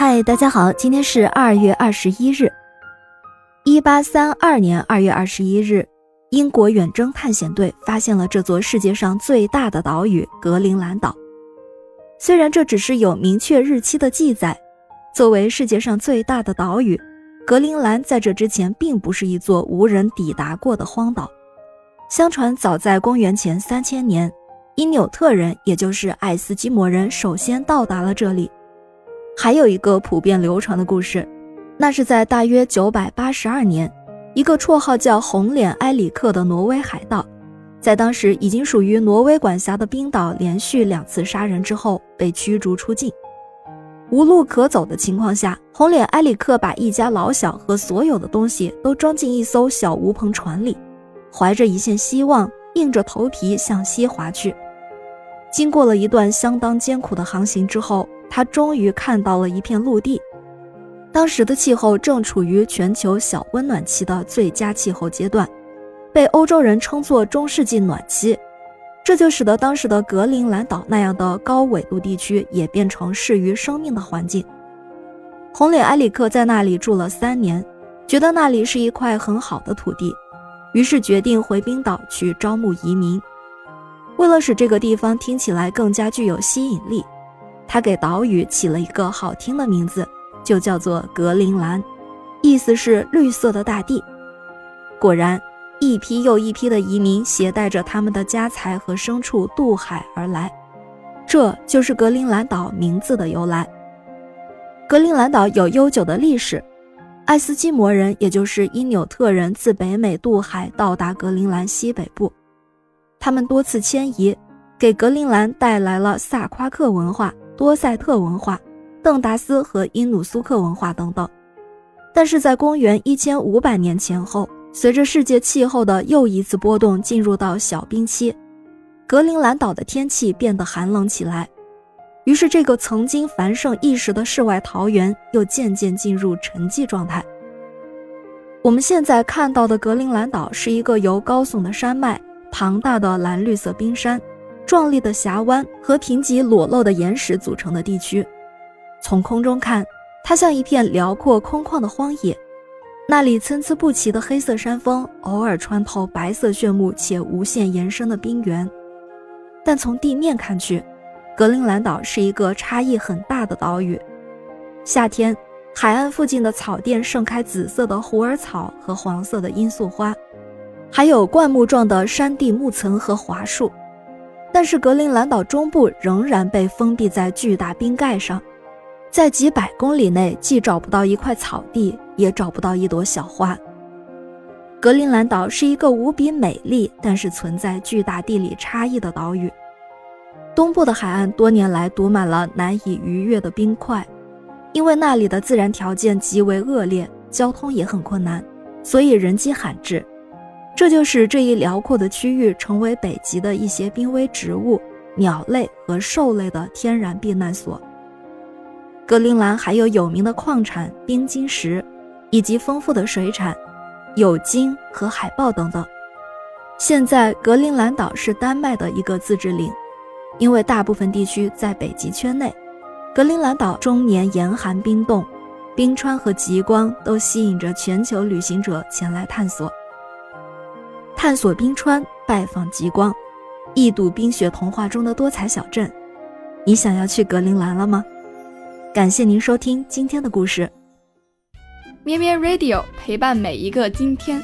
嗨，大家好，今天是二月二十一日，一八三二年二月二十一日，英国远征探险队发现了这座世界上最大的岛屿格陵兰岛。虽然这只是有明确日期的记载，作为世界上最大的岛屿，格陵兰在这之前并不是一座无人抵达过的荒岛。相传，早在公元前三千年，因纽特人，也就是爱斯基摩人，首先到达了这里。还有一个普遍流传的故事，那是在大约九百八十二年，一个绰号叫红脸埃里克的挪威海盗，在当时已经属于挪威管辖的冰岛连续两次杀人之后被驱逐出境。无路可走的情况下，红脸埃里克把一家老小和所有的东西都装进一艘小无篷船里，怀着一线希望，硬着头皮向西划去。经过了一段相当艰苦的航行之后。他终于看到了一片陆地，当时的气候正处于全球小温暖期的最佳气候阶段，被欧洲人称作中世纪暖期，这就使得当时的格陵兰岛那样的高纬度地区也变成适于生命的环境。红脸埃里克在那里住了三年，觉得那里是一块很好的土地，于是决定回冰岛去招募移民。为了使这个地方听起来更加具有吸引力。他给岛屿起了一个好听的名字，就叫做格陵兰，意思是绿色的大地。果然，一批又一批的移民携带着他们的家财和牲畜渡海而来，这就是格陵兰岛名字的由来。格陵兰岛有悠久的历史，爱斯基摩人，也就是因纽特人，自北美渡海到达格陵兰西北部，他们多次迁移，给格陵兰带来了萨夸克文化。多塞特文化、邓达斯和因努苏克文化等等，但是在公元一千五百年前后，随着世界气候的又一次波动，进入到小冰期，格陵兰岛的天气变得寒冷起来，于是这个曾经繁盛一时的世外桃源又渐渐进入沉寂状态。我们现在看到的格陵兰岛是一个由高耸的山脉、庞大的蓝绿色冰山。壮丽的峡湾和贫瘠裸露的岩石组成的地区，从空中看，它像一片辽阔空旷的荒野。那里参差不齐的黑色山峰偶尔穿透白色炫目且无限延伸的冰原。但从地面看去，格陵兰岛是一个差异很大的岛屿。夏天，海岸附近的草甸盛开紫色的虎耳草和黄色的罂粟花，还有灌木状的山地木层和桦树。但是格陵兰岛中部仍然被封闭在巨大冰盖上，在几百公里内既找不到一块草地，也找不到一朵小花。格陵兰岛是一个无比美丽，但是存在巨大地理差异的岛屿。东部的海岸多年来堵满了难以逾越的冰块，因为那里的自然条件极为恶劣，交通也很困难，所以人迹罕至。这就使这一辽阔的区域成为北极的一些濒危植物、鸟类和兽类的天然避难所。格陵兰还有有名的矿产冰晶石，以及丰富的水产，有鲸和海豹等等。现在，格陵兰岛是丹麦的一个自治领，因为大部分地区在北极圈内。格陵兰岛终年严寒冰冻，冰川和极光都吸引着全球旅行者前来探索。探索冰川，拜访极光，一睹冰雪童话中的多彩小镇。你想要去格陵兰了吗？感谢您收听今天的故事。咩咩 Radio 陪伴每一个今天。